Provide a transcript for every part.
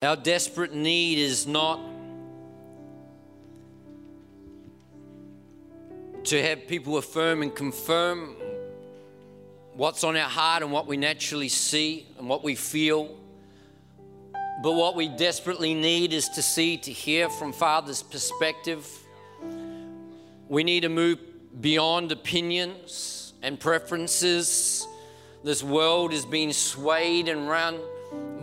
Our desperate need is not to have people affirm and confirm what's on our heart and what we naturally see and what we feel. But what we desperately need is to see, to hear from Father's perspective. We need to move beyond opinions and preferences. This world is being swayed and run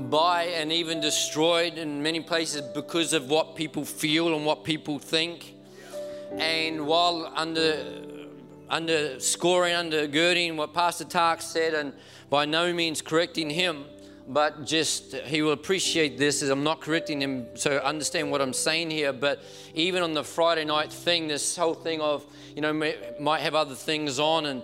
by and even destroyed in many places because of what people feel and what people think. And while under underscoring, undergirding what Pastor Tark said, and by no means correcting him, but just he will appreciate this as I'm not correcting him, so understand what I'm saying here. But even on the Friday night thing, this whole thing of, you know, might have other things on and,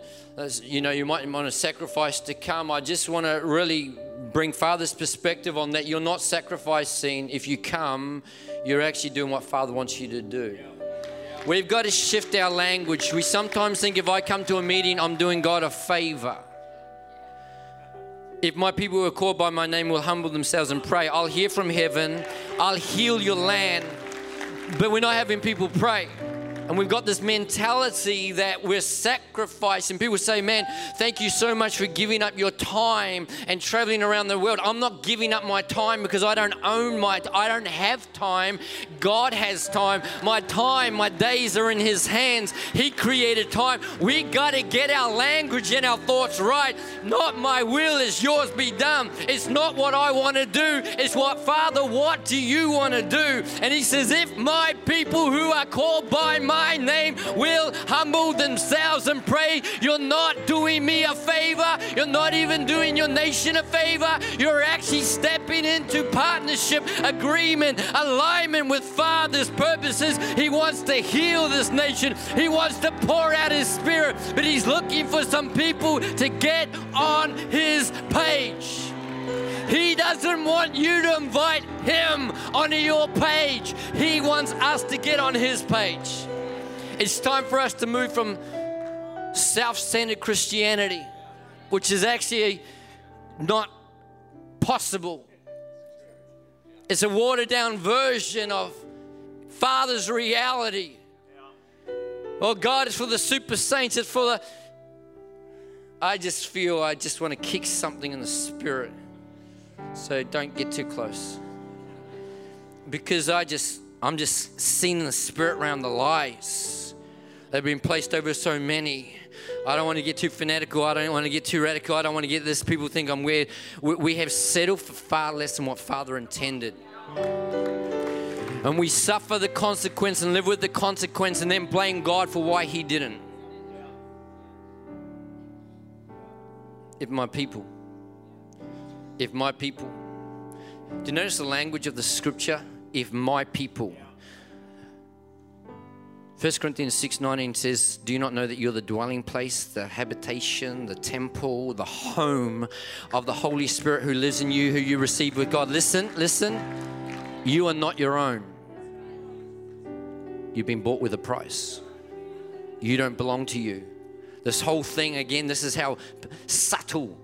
you know, you might want to sacrifice to come. I just want to really bring Father's perspective on that you're not sacrificing if you come, you're actually doing what Father wants you to do. We've got to shift our language. We sometimes think if I come to a meeting, I'm doing God a favor. If my people who are called by my name will humble themselves and pray, I'll hear from heaven, I'll heal your land. But we're not having people pray. And we've got this mentality that we're sacrificing. People say, Man, thank you so much for giving up your time and traveling around the world. I'm not giving up my time because I don't own my I don't have time. God has time. My time, my days are in his hands. He created time. We gotta get our language and our thoughts right. Not my will is yours be done. It's not what I want to do. It's what Father, what do you want to do? And he says, if my people who are called by my my name will humble themselves and pray. You're not doing me a favor. You're not even doing your nation a favor. You're actually stepping into partnership, agreement, alignment with Father's purposes. He wants to heal this nation, He wants to pour out His Spirit, but He's looking for some people to get on His page. He doesn't want you to invite him onto your page. He wants us to get on his page. It's time for us to move from self centered Christianity, which is actually not possible. It's a watered down version of Father's reality. Oh, God is for the super saints, it's for the. I just feel I just want to kick something in the spirit. So don't get too close. Because I just, I'm just seeing the spirit around the lies They've been placed over so many. I don't want to get too fanatical. I don't want to get too radical. I don't want to get this. People think I'm weird. We have settled for far less than what Father intended. And we suffer the consequence and live with the consequence and then blame God for why He didn't. If my people, if my people, do you notice the language of the scripture? If my people. 1 Corinthians 6:19 says, "Do you not know that you're the dwelling place, the habitation, the temple, the home of the Holy Spirit who lives in you, who you receive with God?" Listen, listen. You are not your own. You've been bought with a price. You don't belong to you. This whole thing again, this is how subtle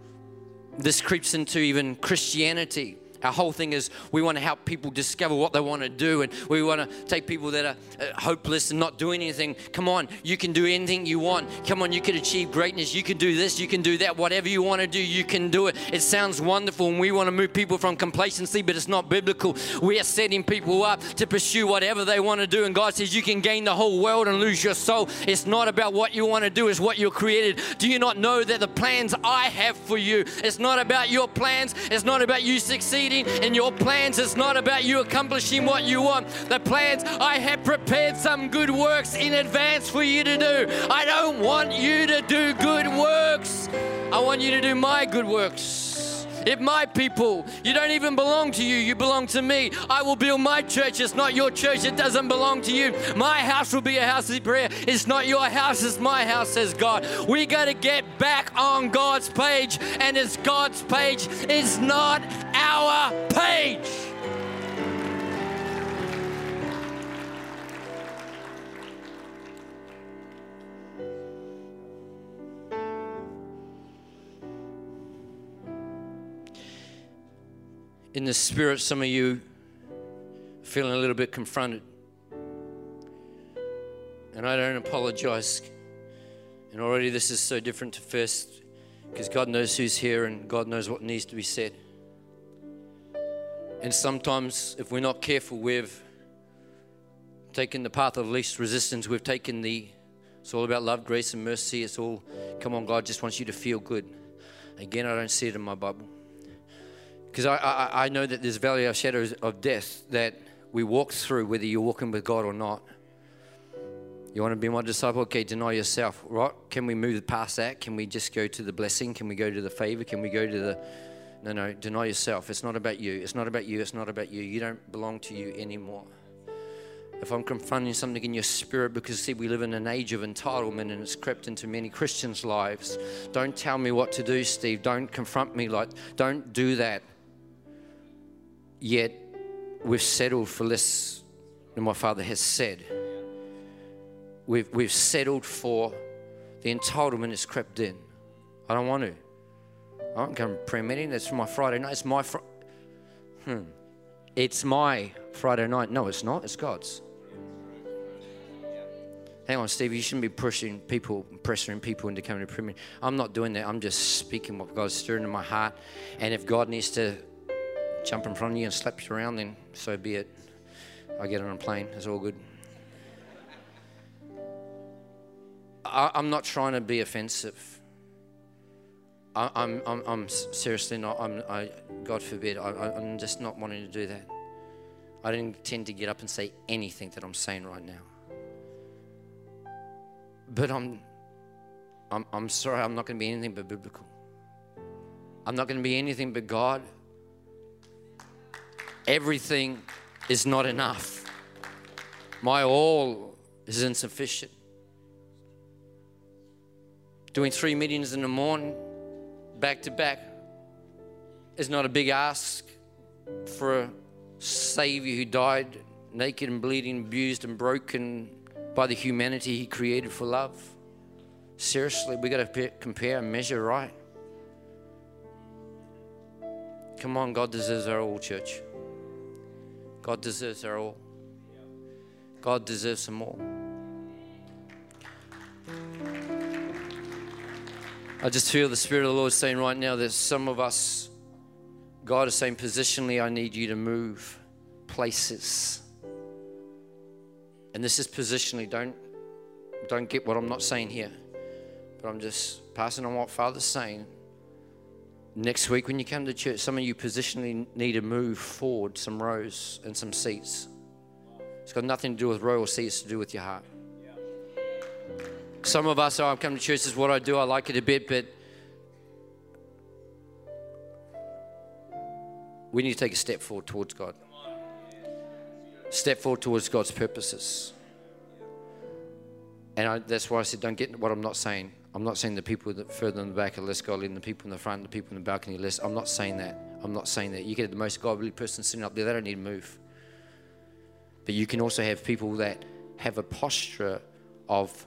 this creeps into even Christianity our whole thing is we want to help people discover what they want to do, and we want to take people that are uh, hopeless and not doing anything. Come on, you can do anything you want. Come on, you can achieve greatness. You can do this, you can do that. Whatever you want to do, you can do it. It sounds wonderful, and we want to move people from complacency, but it's not biblical. We are setting people up to pursue whatever they want to do, and God says you can gain the whole world and lose your soul. It's not about what you want to do, it's what you're created. Do you not know that the plans I have for you, it's not about your plans, it's not about you succeeding succeeding in your plans. It's not about you accomplishing what you want. The plans, I have prepared some good works in advance for you to do. I don't want you to do good works, I want you to do my good works. If my people, you don't even belong to you, you belong to me. I will build my church. It's not your church. It doesn't belong to you. My house will be a house of prayer. It's not your house. It's my house, says God. We got to get back on God's page, and it's God's page. It's not our page. In the spirit, some of you feeling a little bit confronted. And I don't apologize. And already this is so different to first because God knows who's here and God knows what needs to be said. And sometimes, if we're not careful, we've taken the path of least resistance. We've taken the, it's all about love, grace, and mercy. It's all, come on, God just wants you to feel good. Again, I don't see it in my Bible. Because I, I, I know that there's valley of shadows of death that we walk through, whether you're walking with God or not. You want to be my disciple? Okay, deny yourself. Right? Can we move past that? Can we just go to the blessing? Can we go to the favor? Can we go to the. No, no, deny yourself. It's not about you. It's not about you. It's not about you. You don't belong to you anymore. If I'm confronting something in your spirit, because see, we live in an age of entitlement and it's crept into many Christians' lives. Don't tell me what to do, Steve. Don't confront me like, don't do that. Yet, we've settled for less than my Father has said we've, we've settled for the entitlement has crept in. I don't want to. I don't come to prayer meeting. That's my Friday night. It's my fr- hmm. It's my Friday night. No, it's not. It's God's. Hang on, Steve. You shouldn't be pushing people, pressuring people into coming to prayer meeting. I'm not doing that. I'm just speaking what God's stirring in my heart. And if God needs to jump in front of you and slap you around, then so be it. I get on a plane. It's all good. I, am not trying to be offensive. I, am I'm, I'm seriously not. I'm, I, God forbid. I, I'm just not wanting to do that. I don't intend to get up and say anything that I'm saying right now. But I'm, I'm, I'm sorry, I'm not going to be anything but biblical. I'm not going to be anything but God. Everything is not enough. My all is insufficient doing three meetings in the morning, back to back, is not a big ask for a Savior who died naked and bleeding, abused and broken by the humanity He created for love. Seriously, we got to compare and measure right. Come on, God deserves our all, church. God deserves our all. God deserves some more. I just feel the Spirit of the Lord saying right now that some of us, God is saying, positionally, I need you to move places. And this is positionally. Don't, don't get what I'm not saying here. But I'm just passing on what Father's saying. Next week, when you come to church, some of you positionally need to move forward some rows and some seats. It's got nothing to do with row or seats, to do with your heart. Some of us, oh, I come to church, this is what I do, I like it a bit, but we need to take a step forward towards God. Step forward towards God's purposes. And I, that's why I said, don't get what I'm not saying. I'm not saying the people that further in the back are less godly than the people in the front, the people in the balcony less. I'm not saying that. I'm not saying that. You get the most godly person sitting up there, they don't need to move. But you can also have people that have a posture of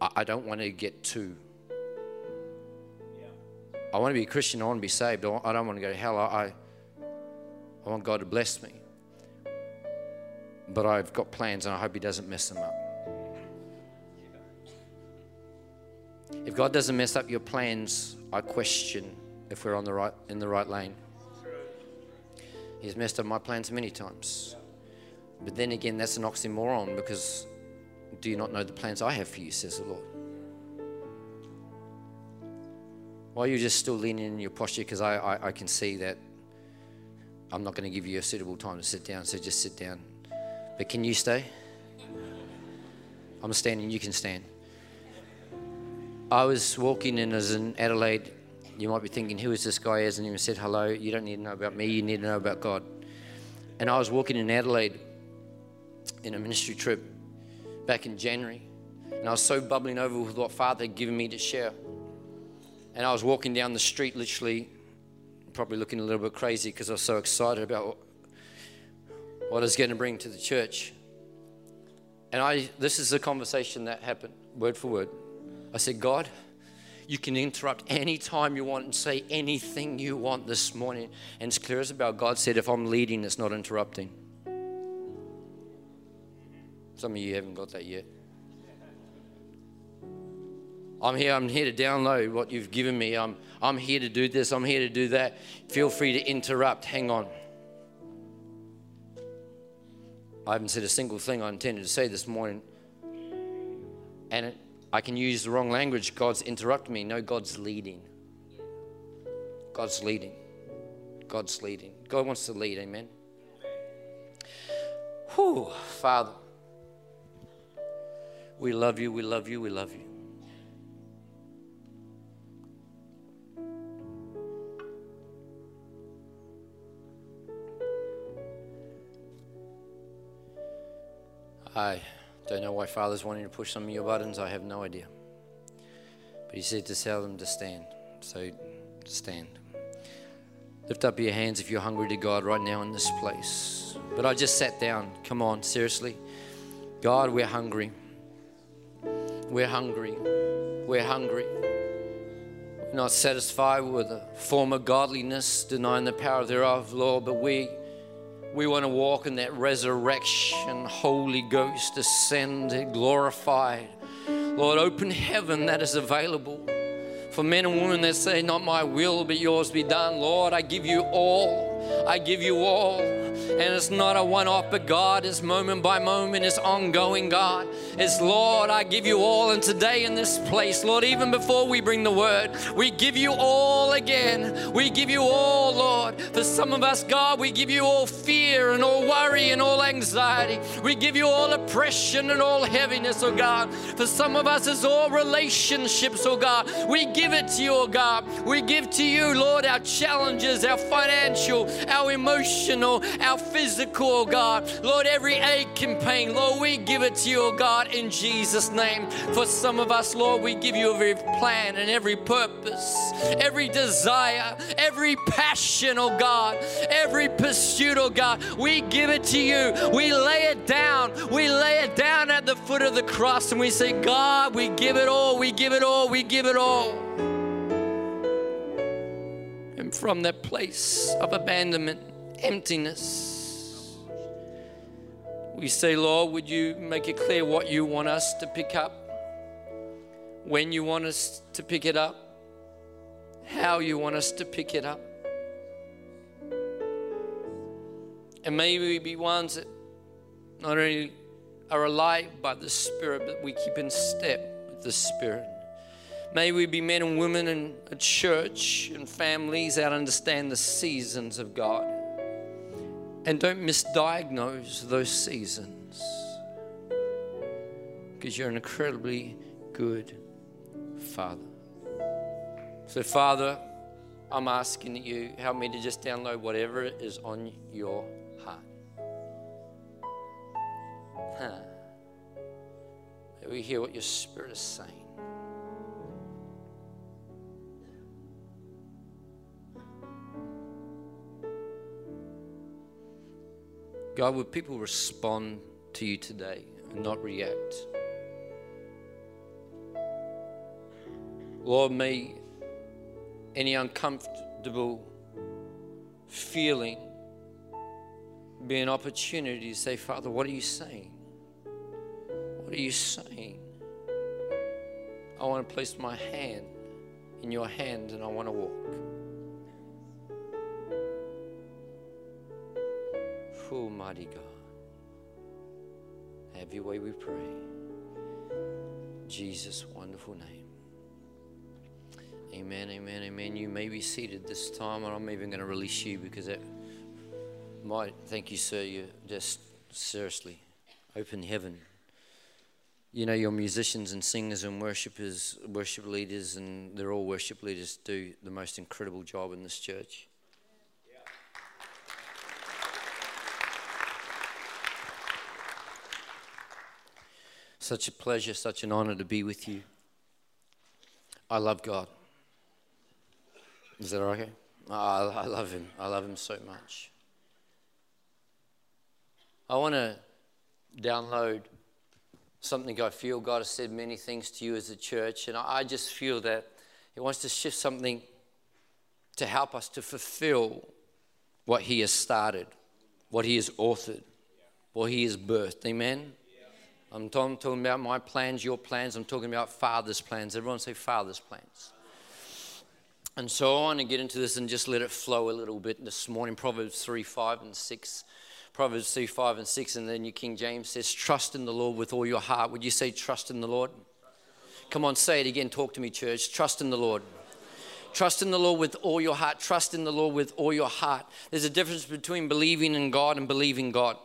I don't want to get too. I want to be a Christian. I want to be saved. I don't want to go to hell. I, I want God to bless me. But I've got plans and I hope He doesn't mess them up. If God doesn't mess up your plans, I question if we're on the right in the right lane. He's messed up my plans many times. But then again, that's an oxymoron because do you not know the plans I have for you, says the Lord? Why are you just still leaning in your posture? Because I, I, I, can see that I'm not going to give you a suitable time to sit down, so just sit down. But can you stay? I'm standing, you can stand. I was walking in as in Adelaide. You might be thinking, who is this guy? He hasn't even said hello. You don't need to know about me, you need to know about God. And I was walking in Adelaide in a ministry trip back in January. And I was so bubbling over with what Father had given me to share. And I was walking down the street, literally, probably looking a little bit crazy because I was so excited about what I was going to bring to the church. And I, this is the conversation that happened, word for word. I said, God, you can interrupt any time you want and say anything you want this morning. And it's clear as about God said, if I'm leading, it's not interrupting. Some of you haven't got that yet. I'm here, I'm here to download what you've given me. I'm, I'm here to do this, I'm here to do that. Feel free to interrupt. Hang on. I haven't said a single thing I intended to say this morning. And it, I can use the wrong language. God's interrupting me. No, God's leading. God's leading. God's leading. God wants to lead. Amen. Whew, Father. We love you, we love you, we love you. I don't know why Father's wanting to push some of your buttons. I have no idea. But He said to tell them to stand. So stand. Lift up your hands if you're hungry to God right now in this place. But I just sat down. Come on, seriously. God, we're hungry. We're hungry. We're hungry. We're not satisfied with a form of godliness, denying the power thereof, Lord, but we we want to walk in that resurrection, Holy Ghost, ascended, glorified. Lord, open heaven that is available for men and women that say, Not my will, but yours be done. Lord, I give you all. I give you all. And it's not a one off, but God is moment by moment, it's ongoing, God. It's Lord, I give you all. And today in this place, Lord, even before we bring the word, we give you all again. We give you all, Lord. For some of us, God, we give you all fear and all worry and all anxiety. We give you all oppression and all heaviness, oh God. For some of us, it's all relationships, oh God. We give it to you, oh God. We give to you, Lord, our challenges, our financial, our emotional, our physical, oh God. Lord, every ache and pain, Lord, we give it to you, oh God, in Jesus' name. For some of us, Lord, we give you every plan and every purpose, every desire, every passion, oh God, every pursuit, oh God. We give it to you. We lay it down. We lay it down at the foot of the cross and we say, God, we give it all. We give it all. We give it all. And from that place of abandonment, emptiness, we say, Lord, would you make it clear what you want us to pick up, when you want us to pick it up, how you want us to pick it up. And may we be ones that not only are alive by the Spirit, but we keep in step with the Spirit. May we be men and women in a church and families that understand the seasons of God and don't misdiagnose those seasons because you're an incredibly good Father. So, Father, I'm asking that you help me to just download whatever is on your heart. Huh. May we hear what your Spirit is saying. God, would people respond to you today and not react? Lord, may any uncomfortable feeling be an opportunity to say, Father, what are you saying? What are you saying? I want to place my hand in your hand and I want to walk. Almighty God. Have your way, we pray. Jesus' wonderful name. Amen, amen, amen. You may be seated this time, and I'm even going to release you because it might. Thank you, sir. You just seriously open heaven. You know, your musicians and singers and worshipers, worship leaders, and they're all worship leaders, do the most incredible job in this church. Such a pleasure, such an honor to be with you. I love God. Is that okay? Oh, ah, I love Him. I love Him so much. I want to download something I feel God has said many things to you as a church, and I just feel that He wants to shift something to help us to fulfill what He has started, what He has authored, what He has birthed. Amen? I'm talking, about my plans, your plans. I'm talking about Father's plans. Everyone say Father's plans. And so I want to get into this and just let it flow a little bit this morning. Proverbs 3, 5, and 6. Proverbs 3, 5, and 6. And then your King James says, Trust in the Lord with all your heart. Would you say, Trust in the Lord? Come on, say it again. Talk to me, church. Trust in the Lord. Trust in the Lord with all your heart. Trust in the Lord with all your heart. There's a difference between believing in God and believing God.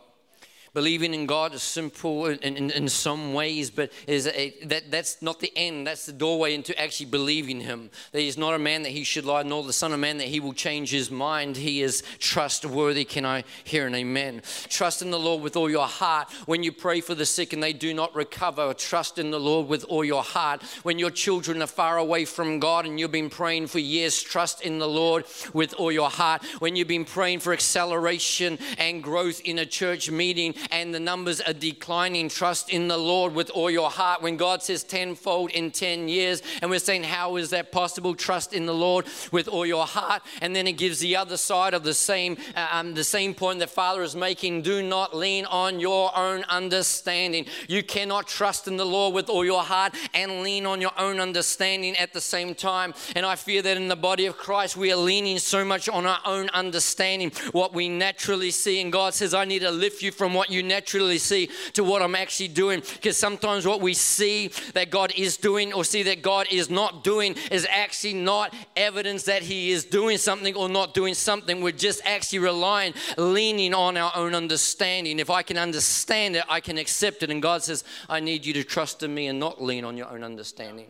Believing in God is simple in, in, in some ways, but is a, that, that's not the end. That's the doorway into actually believing Him. That He's not a man that He should lie, nor the Son of Man that He will change His mind. He is trustworthy. Can I hear an amen? Trust in the Lord with all your heart. When you pray for the sick and they do not recover, trust in the Lord with all your heart. When your children are far away from God and you've been praying for years, trust in the Lord with all your heart. When you've been praying for acceleration and growth in a church meeting, and the numbers are declining. Trust in the Lord with all your heart. When God says tenfold in 10 years, and we're saying, How is that possible? Trust in the Lord with all your heart. And then it gives the other side of the same, uh, um, the same point that Father is making. Do not lean on your own understanding. You cannot trust in the Lord with all your heart and lean on your own understanding at the same time. And I fear that in the body of Christ, we are leaning so much on our own understanding, what we naturally see. And God says, I need to lift you from what you naturally see to what I'm actually doing. Because sometimes what we see that God is doing or see that God is not doing is actually not evidence that He is doing something or not doing something. We're just actually relying, leaning on our own understanding. If I can understand it, I can accept it. And God says, I need you to trust in me and not lean on your own understanding.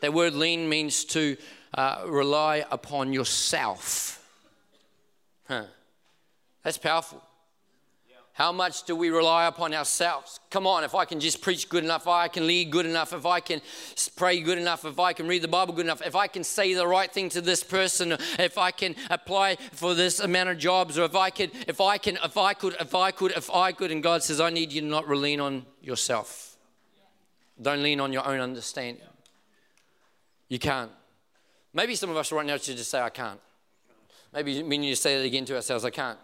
That word lean means to uh, rely upon yourself. Huh. That's powerful. How much do we rely upon ourselves? Come on, if I can just preach good enough, if I can lead good enough, if I can pray good enough, if I can read the Bible good enough, if I can say the right thing to this person, if I can apply for this amount of jobs, or if I could, if I can, if I could, if I could, if I could, and God says, I need you to not lean on yourself. Don't lean on your own understanding. You can't. Maybe some of us right now should just say, I can't. Maybe we need to say it again to ourselves, I can't.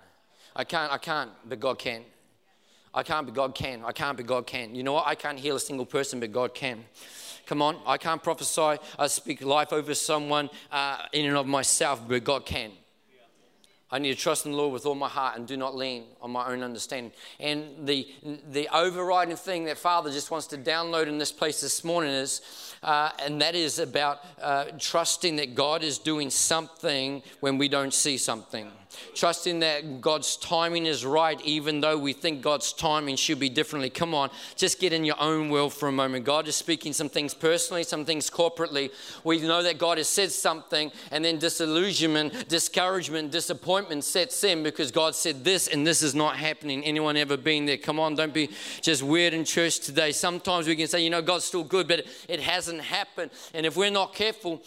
I can't, I can't, but God can. I can't, but God can. I can't, but God can. You know what? I can't heal a single person, but God can. Come on, I can't prophesy, I speak life over someone uh, in and of myself, but God can. I need to trust in the Lord with all my heart and do not lean on my own understanding. And the, the overriding thing that Father just wants to download in this place this morning is, uh, and that is about uh, trusting that God is doing something when we don't see something trusting that God's timing is right, even though we think God's timing should be differently. Come on, just get in your own world for a moment. God is speaking some things personally, some things corporately. We know that God has said something, and then disillusionment, discouragement, disappointment sets in because God said this, and this is not happening. Anyone ever been there? Come on, don't be just weird in church today. Sometimes we can say, you know, God's still good, but it hasn't happened. And if we're not careful,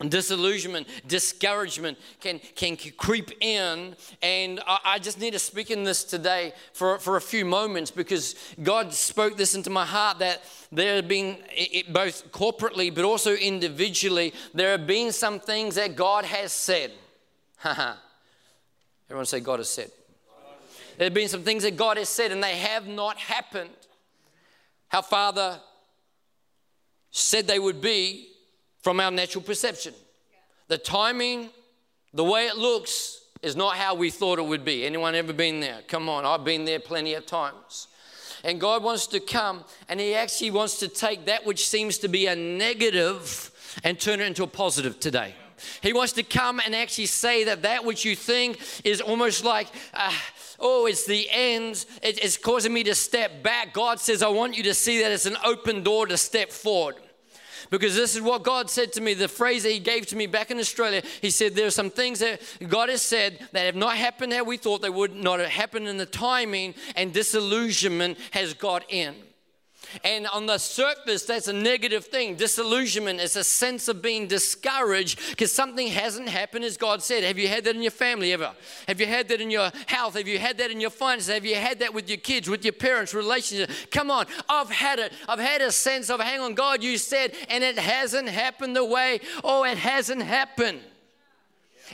disillusionment, discouragement can, can creep in. And I, I, just need to speak in this today for, for a few moments because God spoke this into my heart that there have been, it, both corporately but also individually, there have been some things that God has said. Everyone say, God has said. There have been some things that God has said and they have not happened. How Father said they would be, from our natural perception. The timing, the way it looks, is not how we thought it would be. Anyone ever been there? Come on, I've been there plenty of times. And God wants to come and He actually wants to take that which seems to be a negative and turn it into a positive today. He wants to come and actually say that that which you think is almost like, uh, oh, it's the end, it, it's causing me to step back. God says, I want you to see that it's an open door to step forward. Because this is what God said to me, the phrase that He gave to me back in Australia. He said, There are some things that God has said that have not happened how we thought they would, not have happened in the timing, and disillusionment has got in. And on the surface, that's a negative thing. Disillusionment is a sense of being discouraged because something hasn't happened as God said. Have you had that in your family ever? Have you had that in your health? Have you had that in your finances? Have you had that with your kids, with your parents, relationships? Come on, I've had it. I've had a sense of, hang on, God, you said, and it hasn't happened the way, oh, it hasn't happened.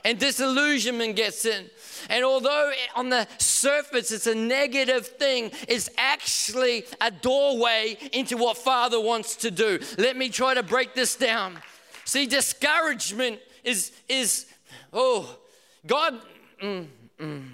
And disillusionment gets in. And although on the surface it's a negative thing, it's actually a doorway into what Father wants to do. Let me try to break this down. See, discouragement is, is oh, God. Mm, mm.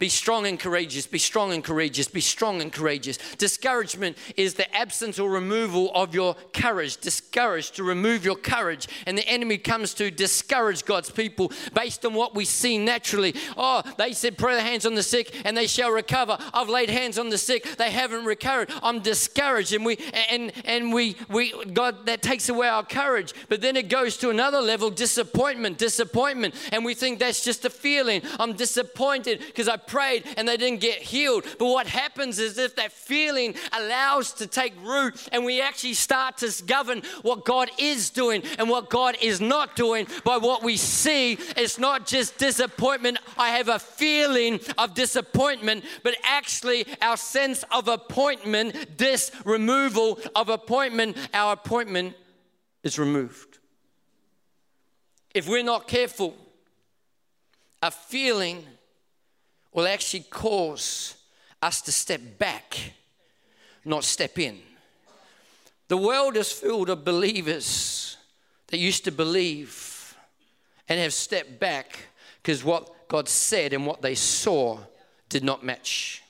Be strong and courageous. Be strong and courageous. Be strong and courageous. Discouragement is the absence or removal of your courage. Discouraged to remove your courage. And the enemy comes to discourage God's people based on what we see naturally. Oh, they said, pray the hands on the sick and they shall recover. I've laid hands on the sick. They haven't recovered. I'm discouraged. And we, and, and we, we, God, that takes away our courage. But then it goes to another level disappointment, disappointment. And we think that's just a feeling. I'm disappointed because I prayed and they didn't get healed. But what happens is if that feeling allows to take root and we actually start to govern what God is doing and what God is not doing by what we see, it's not just disappointment. I have a feeling of disappointment, but actually our sense of appointment, this removal of appointment, our appointment is removed. If we're not careful, a feeling will actually cause us to step back, not step in. The world is filled of believers that used to believe and have stepped back because what God said and what they saw did not match.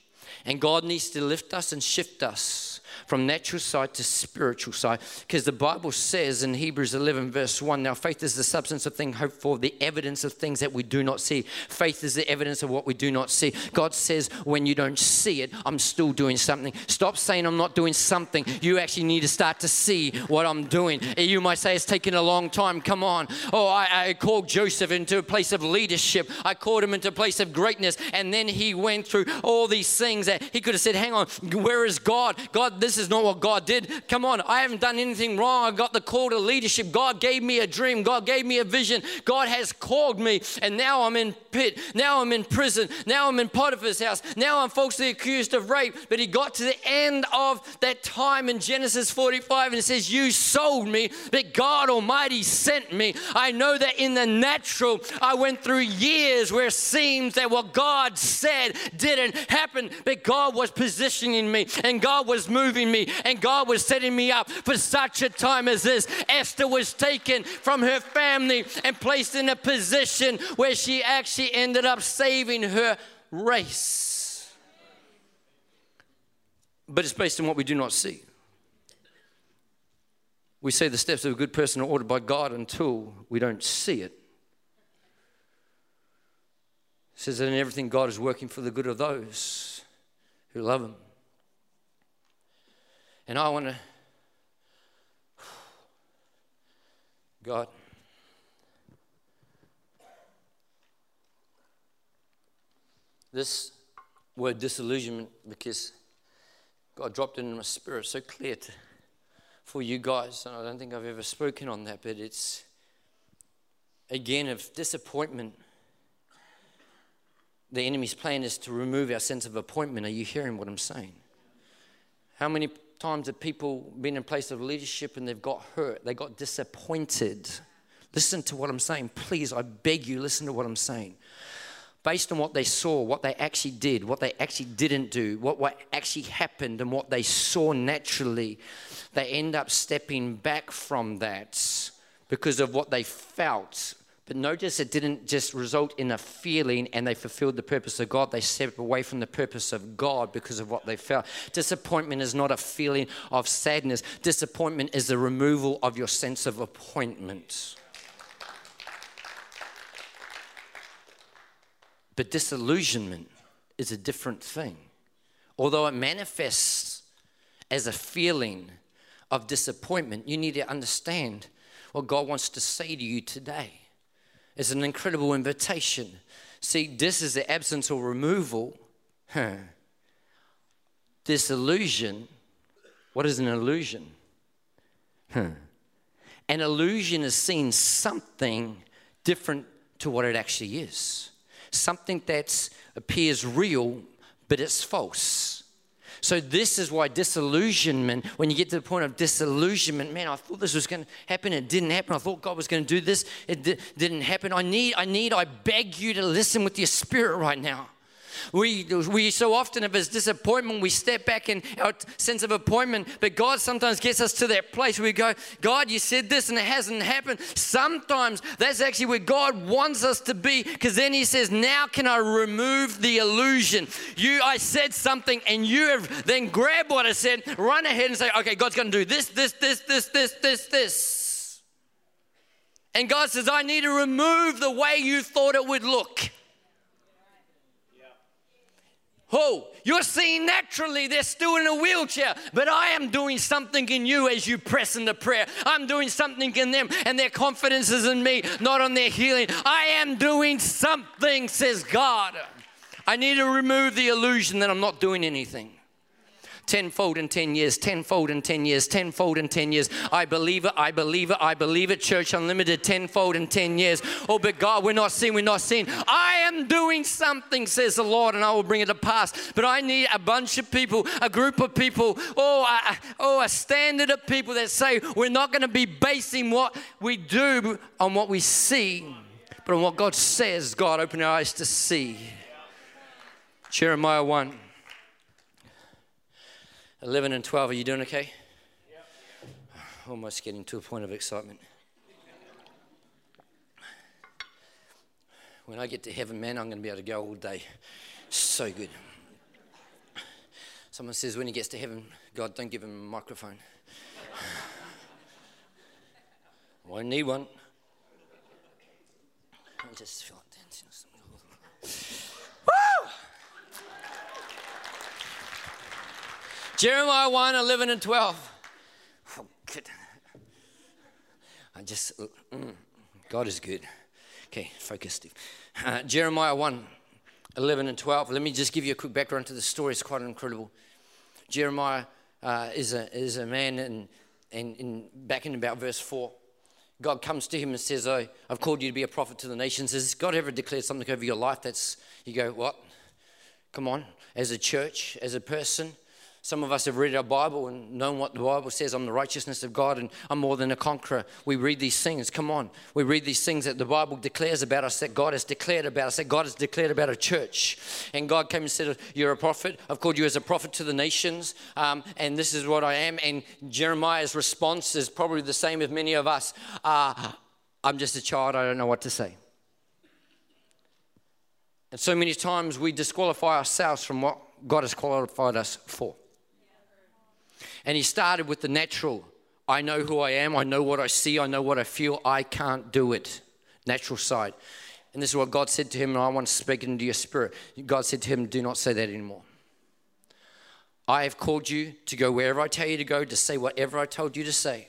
And God needs to lift us and shift us from natural side to spiritual side. Because the Bible says in Hebrews 11, verse 1 now faith is the substance of things hoped for, the evidence of things that we do not see. Faith is the evidence of what we do not see. God says, when you don't see it, I'm still doing something. Stop saying I'm not doing something. You actually need to start to see what I'm doing. You might say it's taken a long time. Come on. Oh, I, I called Joseph into a place of leadership, I called him into a place of greatness. And then he went through all these things that he could have said, Hang on, where is God? God, this is is not what God did. Come on, I haven't done anything wrong. I got the call to leadership. God gave me a dream. God gave me a vision. God has called me, and now I'm in pit. Now I'm in prison. Now I'm in Potiphar's house. Now I'm falsely accused of rape. But he got to the end of that time in Genesis 45 and it says, You sold me, but God Almighty sent me. I know that in the natural, I went through years where it seems that what God said didn't happen, but God was positioning me and God was moving me, and God was setting me up for such a time as this. Esther was taken from her family and placed in a position where she actually ended up saving her race. But it's based on what we do not see. We say the steps of a good person are ordered by God until we don't see it. It says that in everything God is working for the good of those who love Him. And I want to, God, this word disillusionment, because God dropped it in my spirit so clear to, for you guys. And I don't think I've ever spoken on that, but it's again of disappointment. The enemy's plan is to remove our sense of appointment. Are you hearing what I'm saying? How many times have people been in place of leadership and they've got hurt, they got disappointed. Listen to what I'm saying. Please, I beg you, listen to what I'm saying. Based on what they saw, what they actually did, what they actually didn't do, what, what actually happened, and what they saw naturally, they end up stepping back from that because of what they felt but notice it didn't just result in a feeling and they fulfilled the purpose of God. They stepped away from the purpose of God because of what they felt. Disappointment is not a feeling of sadness, disappointment is the removal of your sense of appointment. But disillusionment is a different thing. Although it manifests as a feeling of disappointment, you need to understand what God wants to say to you today. It's an incredible invitation. See, this is the absence or removal. Huh. This illusion, what is an illusion? Huh. An illusion is seeing something different to what it actually is. Something that appears real, but it's false. So, this is why disillusionment, when you get to the point of disillusionment, man, I thought this was going to happen, it didn't happen. I thought God was going to do this, it di- didn't happen. I need, I need, I beg you to listen with your spirit right now. We, we so often, if it's disappointment, we step back in our sense of appointment. But God sometimes gets us to that place where we go, God, you said this and it hasn't happened. Sometimes that's actually where God wants us to be because then He says, Now can I remove the illusion? You, I said something and you have then grab what I said, run ahead and say, Okay, God's going to do this, this, this, this, this, this, this. And God says, I need to remove the way you thought it would look. Oh, you're seeing naturally they're still in a wheelchair, but I am doing something in you as you press into prayer. I'm doing something in them, and their confidence is in me, not on their healing. I am doing something, says God. I need to remove the illusion that I'm not doing anything tenfold in 10 years, tenfold in 10 years, tenfold in 10 years. I believe it, I believe it, I believe it. Church Unlimited, tenfold in 10 years. Oh, but God, we're not seeing, we're not seeing. I am doing something, says the Lord, and I will bring it to pass. But I need a bunch of people, a group of people, oh, a, oh, a standard of people that say we're not going to be basing what we do on what we see, but on what God says. God, open our eyes to see. Jeremiah 1. 11 and 12, are you doing okay? Yep. Almost getting to a point of excitement. When I get to heaven, man, I'm going to be able to go all day. So good. Someone says when he gets to heaven, God, don't give him a microphone. Won't need one. I just feel like Jeremiah 1 11 and 12. Oh, good. I just, mm, God is good. Okay, focus, Steve. Uh, Jeremiah 1 11 and 12. Let me just give you a quick background to the story. It's quite incredible. Jeremiah uh, is, a, is a man, and, and, and back in about verse 4, God comes to him and says, oh, I've called you to be a prophet to the nations. Has God ever declared something over your life that's, you go, what? Come on, as a church, as a person, some of us have read our Bible and known what the Bible says. I'm the righteousness of God and I'm more than a conqueror. We read these things. Come on. We read these things that the Bible declares about us, that God has declared about us, that God has declared about a church. And God came and said, You're a prophet. I've called you as a prophet to the nations. Um, and this is what I am. And Jeremiah's response is probably the same as many of us uh, I'm just a child. I don't know what to say. And so many times we disqualify ourselves from what God has qualified us for. And he started with the natural. I know who I am. I know what I see. I know what I feel. I can't do it. Natural side. And this is what God said to him, and I want to speak into your spirit. God said to him, Do not say that anymore. I have called you to go wherever I tell you to go, to say whatever I told you to say.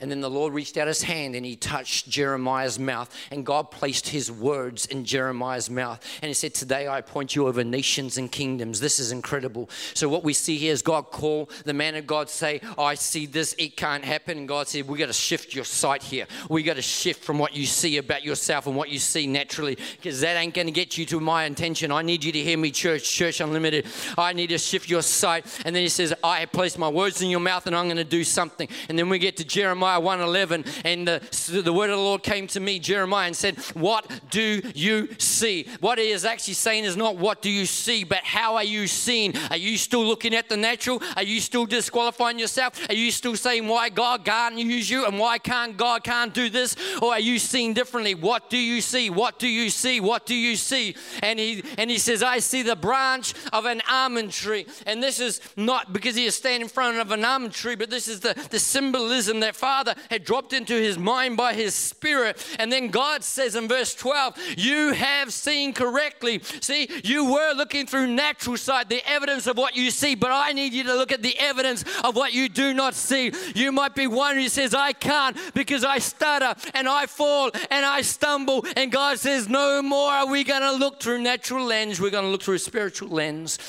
And then the Lord reached out his hand and he touched Jeremiah's mouth. And God placed his words in Jeremiah's mouth. And he said, Today I appoint you over nations and kingdoms. This is incredible. So, what we see here is God call the man of God, say, I see this, it can't happen. And God said, We got to shift your sight here. We got to shift from what you see about yourself and what you see naturally, because that ain't going to get you to my intention. I need you to hear me, church, Church Unlimited. I need to shift your sight. And then he says, I have placed my words in your mouth and I'm going to do something. And then we get to Jeremiah. Jeremiah 1:11, and the, the word of the Lord came to me, Jeremiah, and said, "What do you see?" What he is actually saying is not what do you see, but how are you seeing? Are you still looking at the natural? Are you still disqualifying yourself? Are you still saying why God can't use you and why can't God can't do this? Or are you seeing differently? What do you see? What do you see? What do you see? And he and he says, I see the branch of an almond tree. And this is not because he is standing in front of an almond tree, but this is the, the symbolism that Father Father had dropped into his mind by his Spirit. And then God says in verse 12, You have seen correctly. See, you were looking through natural sight, the evidence of what you see, but I need you to look at the evidence of what you do not see. You might be one who says, I can't because I stutter and I fall and I stumble. And God says, No more are we going to look through natural lens, we're going to look through spiritual lens.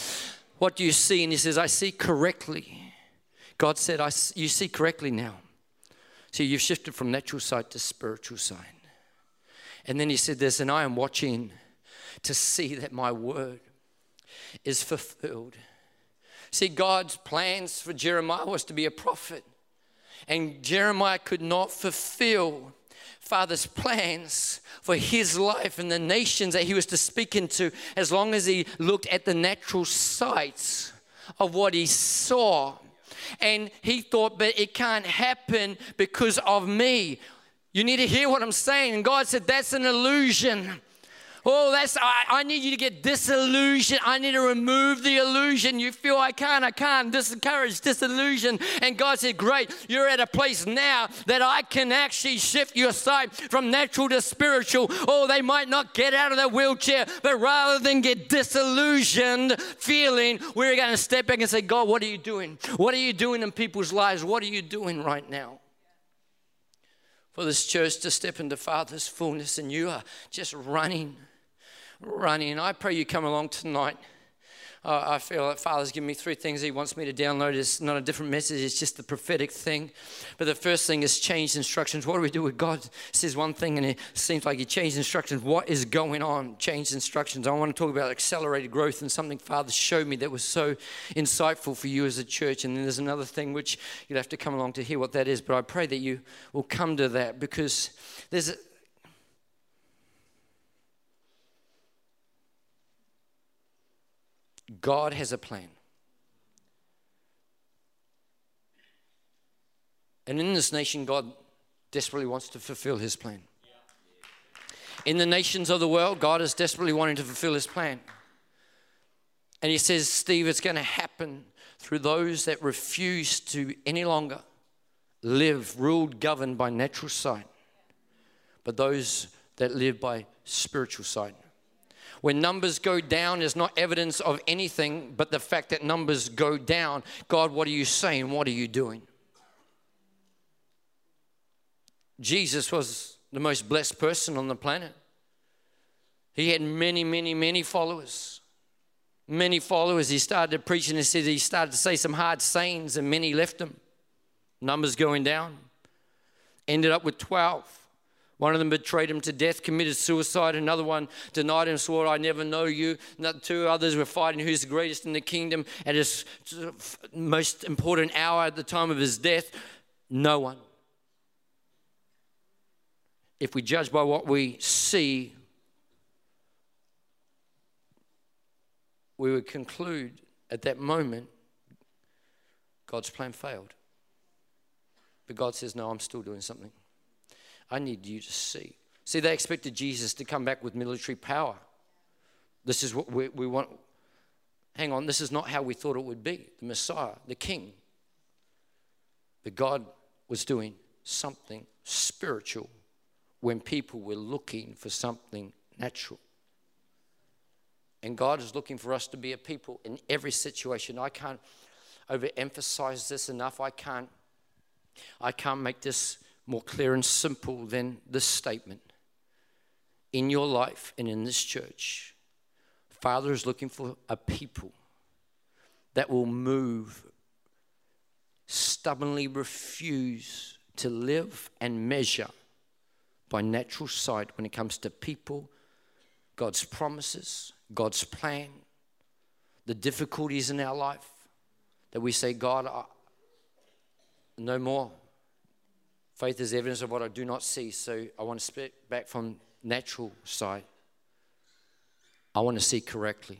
What do you see? And he says, I see correctly. God said, I, You see correctly now. See, you've shifted from natural sight to spiritual sight. And then he said this, and I am watching to see that my word is fulfilled. See, God's plans for Jeremiah was to be a prophet. And Jeremiah could not fulfill Father's plans for his life and the nations that he was to speak into as long as he looked at the natural sights of what he saw. And he thought, but it can't happen because of me. You need to hear what I'm saying. And God said, that's an illusion. Oh, that's, I, I, need you to get disillusioned. I need to remove the illusion. You feel I can't, I can't. Discouraged, disillusion. And God said, Great, you're at a place now that I can actually shift your sight from natural to spiritual. Oh, they might not get out of their wheelchair, but rather than get disillusioned feeling, we're going to step back and say, God, what are you doing? What are you doing in people's lives? What are you doing right now? For this church to step into Father's fullness, and you are just running running. I pray you come along tonight. Uh, I feel that Father's given me three things He wants me to download. It's not a different message, it's just the prophetic thing. But the first thing is changed instructions. What do we do with God says one thing and it seems like He changed instructions? What is going on? Changed instructions. I want to talk about accelerated growth and something Father showed me that was so insightful for you as a church. And then there's another thing which you'll have to come along to hear what that is. But I pray that you will come to that because there's God has a plan. And in this nation, God desperately wants to fulfill his plan. In the nations of the world, God is desperately wanting to fulfill his plan. And he says, Steve, it's going to happen through those that refuse to any longer live ruled, governed by natural sight, but those that live by spiritual sight. When numbers go down is not evidence of anything but the fact that numbers go down. God, what are you saying? What are you doing? Jesus was the most blessed person on the planet. He had many, many, many followers. Many followers. He started preaching and said he started to say some hard sayings, and many left him. Numbers going down. Ended up with 12. One of them betrayed him to death, committed suicide. Another one denied him, swore, I never know you. Two others were fighting who's the greatest in the kingdom at his most important hour at the time of his death. No one. If we judge by what we see, we would conclude at that moment God's plan failed. But God says, No, I'm still doing something. I need you to see. See, they expected Jesus to come back with military power. This is what we, we want. Hang on, this is not how we thought it would be the Messiah, the King. But God was doing something spiritual when people were looking for something natural. And God is looking for us to be a people in every situation. I can't overemphasize this enough. I can't I can't make this more clear and simple than this statement. In your life and in this church, Father is looking for a people that will move, stubbornly refuse to live and measure by natural sight when it comes to people, God's promises, God's plan, the difficulties in our life, that we say, God, I, no more. Faith is evidence of what I do not see. So I want to speak back from natural sight. I want to see correctly.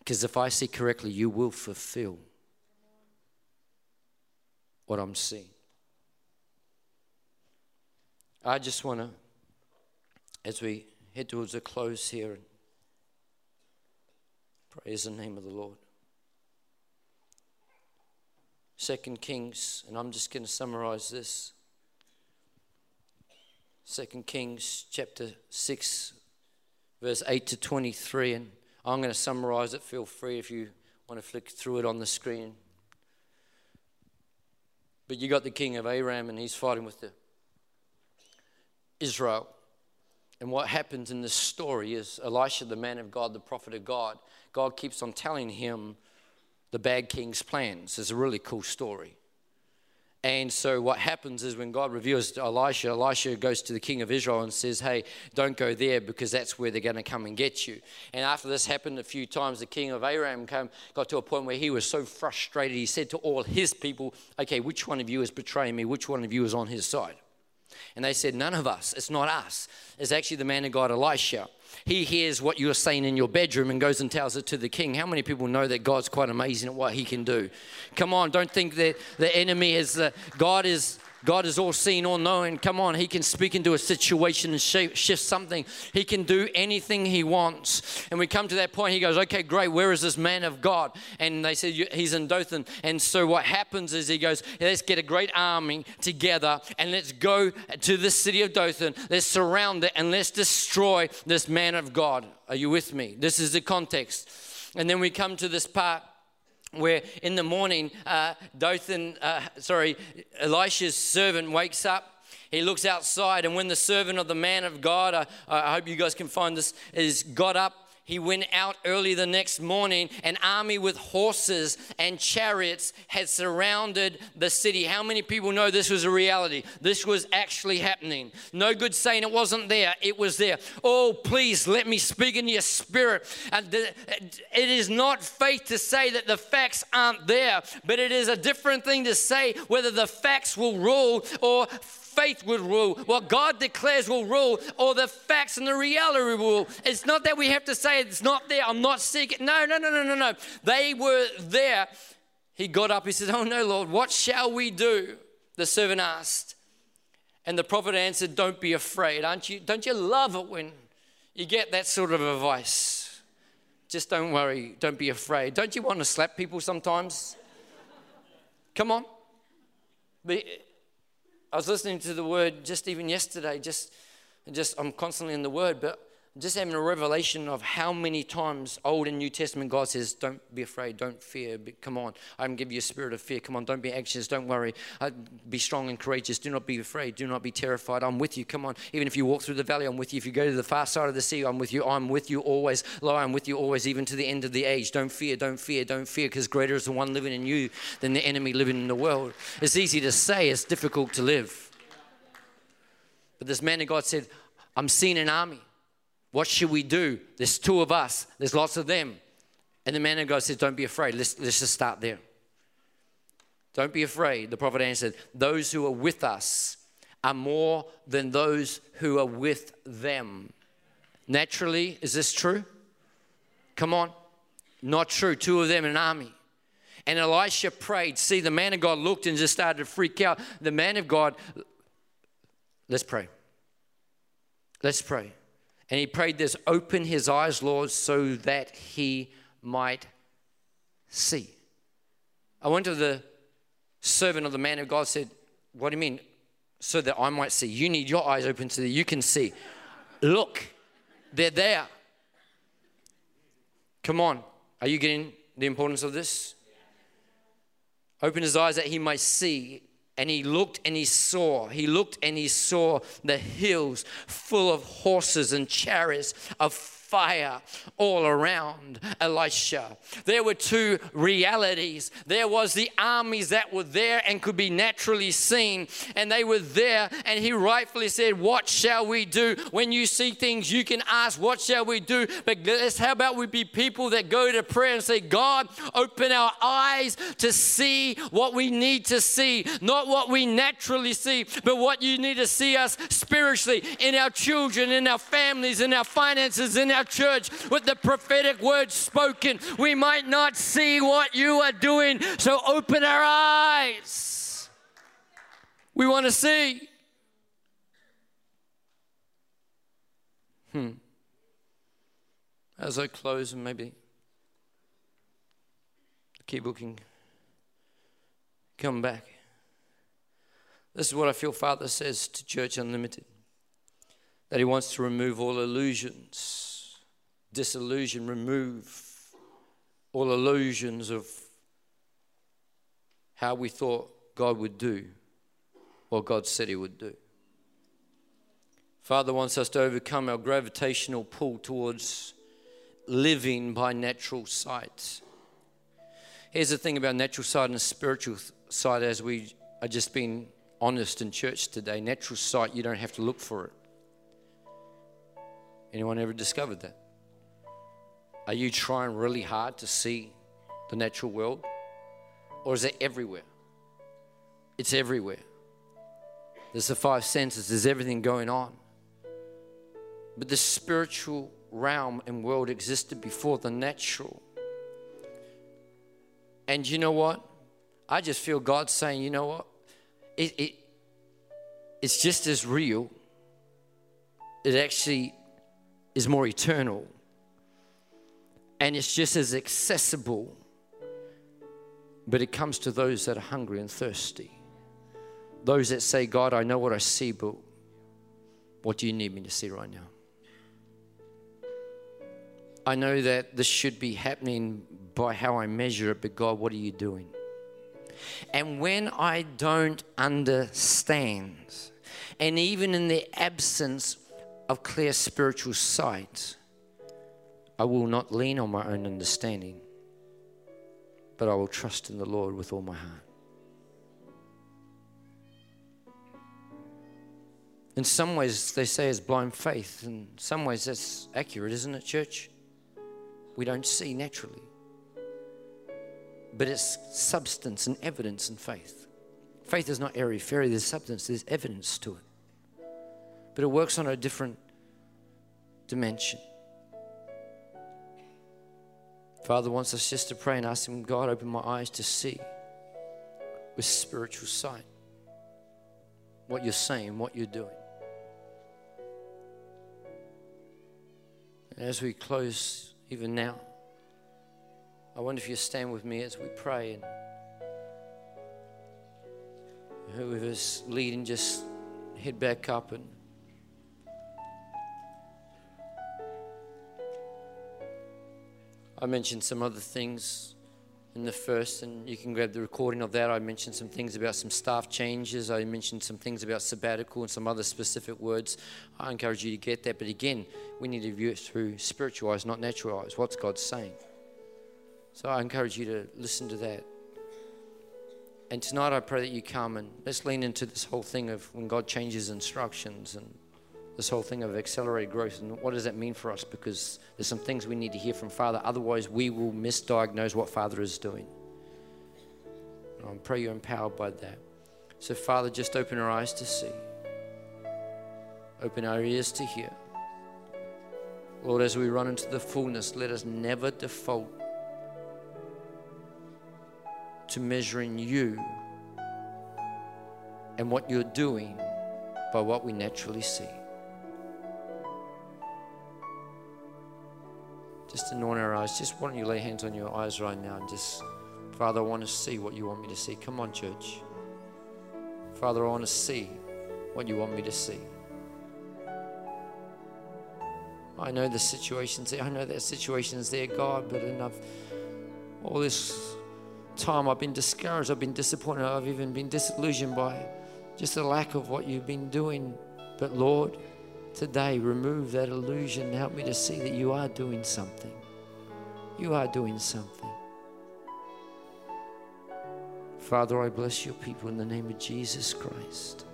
Because if I see correctly, you will fulfill what I'm seeing. I just want to, as we head towards a close here, praise the name of the Lord. Second Kings, and I'm just going to summarize this. Second Kings chapter 6, verse 8 to 23, and I'm going to summarize it. Feel free if you want to flick through it on the screen. But you got the king of Aram, and he's fighting with the Israel. And what happens in this story is Elisha, the man of God, the prophet of God, God keeps on telling him the bad king's plans. It's a really cool story. And so what happens is when God reveals to Elisha, Elisha goes to the king of Israel and says, Hey, don't go there because that's where they're going to come and get you. And after this happened a few times, the king of Aram came, got to a point where he was so frustrated, he said to all his people, Okay, which one of you is betraying me? Which one of you is on his side? And they said, None of us. It's not us. It's actually the man of God, Elisha. He hears what you're saying in your bedroom and goes and tells it to the king. How many people know that God's quite amazing at what he can do? Come on, don't think that the enemy is, uh, God is God is all seen, all knowing. Come on, He can speak into a situation and shift something. He can do anything He wants. And we come to that point, He goes, Okay, great, where is this man of God? And they said, He's in Dothan. And so what happens is He goes, Let's get a great army together and let's go to the city of Dothan. Let's surround it and let's destroy this man of God. Are you with me? This is the context. And then we come to this part where in the morning, uh, Dothan, uh, sorry, Elisha's servant wakes up. He looks outside, and when the servant of the man of God, uh, I hope you guys can find this, is got up he went out early the next morning. An army with horses and chariots had surrounded the city. How many people know this was a reality? This was actually happening. No good saying it wasn't there, it was there. Oh, please let me speak in your spirit. And it is not faith to say that the facts aren't there, but it is a different thing to say whether the facts will rule or faith will rule, what God declares will rule, or the facts and the reality will rule. It's not that we have to say it's not there, I'm not seeking. No, no, no, no, no, no. They were there. He got up, he said, Oh no, Lord, what shall we do? The servant asked. And the prophet answered, Don't be afraid. Aren't you, don't you love it when you get that sort of advice? Just don't worry, don't be afraid. Don't you want to slap people sometimes? Come on. I was listening to the word just even yesterday, just, just I'm constantly in the word, but just having a revelation of how many times Old and New Testament God says, Don't be afraid, don't fear. Come on, I can give you a spirit of fear. Come on, don't be anxious, don't worry. Uh, be strong and courageous. Do not be afraid, do not be terrified. I'm with you. Come on, even if you walk through the valley, I'm with you. If you go to the far side of the sea, I'm with you. I'm with you always. Lo, I'm with you always, even to the end of the age. Don't fear, don't fear, don't fear, because greater is the one living in you than the enemy living in the world. It's easy to say, it's difficult to live. But this man of God said, I'm seeing an army. What should we do? There's two of us, there's lots of them. And the man of God says, Don't be afraid. Let's, let's just start there. Don't be afraid. The prophet answered, Those who are with us are more than those who are with them. Naturally, is this true? Come on. Not true. Two of them in an army. And Elisha prayed. See, the man of God looked and just started to freak out. The man of God, let's pray. Let's pray. And he prayed this open his eyes, Lord, so that he might see. I went to the servant of the man of God, said, What do you mean? So that I might see. You need your eyes open so that you can see. Look, they're there. Come on. Are you getting the importance of this? Open his eyes that he might see and he looked and he saw, he looked and he saw the hills full of horses and chariots of fire all around Elisha. There were two realities. There was the armies that were there and could be naturally seen, and they were there, and he rightfully said, What shall we do? When you see things, you can ask, What shall we do? But let's, how about we be people that go to prayer and say, God, open our eyes to see what we need to see, not what we naturally see, but what you need to see us spiritually in our children, in our families, in our finances, in our church with the prophetic words spoken. We might not see what you are doing, so open our eyes. We want to see. Hmm. As I close, and maybe the keyboard can come back. This is what I feel Father says to Church Unlimited that He wants to remove all illusions disillusion, remove all illusions of how we thought God would do what God said He would do. Father wants us to overcome our gravitational pull towards living by natural sight. Here's the thing about natural sight and spiritual sight as we I just been honest in church today. Natural sight, you don't have to look for it. Anyone ever discovered that? Are you trying really hard to see the natural world? Or is it everywhere? It's everywhere. There's the five senses, there's everything going on. But the spiritual realm and world existed before the natural. And you know what? I just feel God saying, you know what? It, it, it's just as real. It actually is more eternal. And it's just as accessible. But it comes to those that are hungry and thirsty. Those that say, God, I know what I see, but what do you need me to see right now? I know that this should be happening by how I measure it, but God, what are you doing? And when I don't understand, and even in the absence of clear spiritual sight, I will not lean on my own understanding, but I will trust in the Lord with all my heart. In some ways, they say it's blind faith. In some ways, that's accurate, isn't it, church? We don't see naturally. But it's substance and evidence and faith. Faith is not airy fairy, there's substance, there's evidence to it. But it works on a different dimension. Father wants us just to pray and ask Him, God, open my eyes to see with spiritual sight what you're saying, what you're doing. And as we close, even now, I wonder if you stand with me as we pray and whoever's leading, just head back up and I mentioned some other things in the first, and you can grab the recording of that. I mentioned some things about some staff changes. I mentioned some things about sabbatical and some other specific words. I encourage you to get that. But again, we need to view it through spiritual eyes, not natural eyes. What's God saying? So I encourage you to listen to that. And tonight I pray that you come and let's lean into this whole thing of when God changes instructions and this whole thing of accelerated growth and what does that mean for us? Because there's some things we need to hear from father otherwise we will misdiagnose what father is doing. I pray you're empowered by that. So father just open our eyes to see. Open our ears to hear. Lord as we run into the fullness let us never default to measuring you and what you're doing by what we naturally see just anoint our eyes. Just why don't you lay hands on your eyes right now and just, Father, I want to see what you want me to see. Come on, church. Father, I want to see what you want me to see. I know the situation's there. I know that situation's there, God, but enough. All this time I've been discouraged. I've been disappointed. I've even been disillusioned by just the lack of what you've been doing. But Lord, today remove that illusion. Help me to see that you are doing something. You are doing something. Father, I bless your people in the name of Jesus Christ.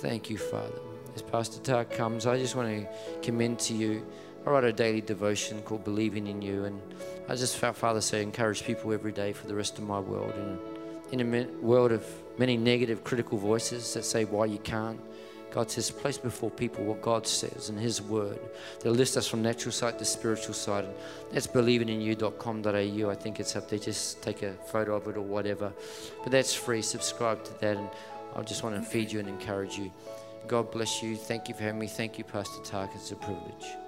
Thank you, Father. As Pastor Tak comes, I just want to commend to you. I write a daily devotion called Believing in You, and I just felt Father say, encourage people every day for the rest of my world. And in a world of many negative, critical voices that say why you can't, God says, place before people what God says in His Word. They'll list us from natural sight to spiritual sight. And that's believinginyou.com.au. I think it's up there. Just take a photo of it or whatever. But that's free. Subscribe to that. And I just want to feed you and encourage you. God bless you. Thank you for having me. Thank you, Pastor Tak. It's a privilege.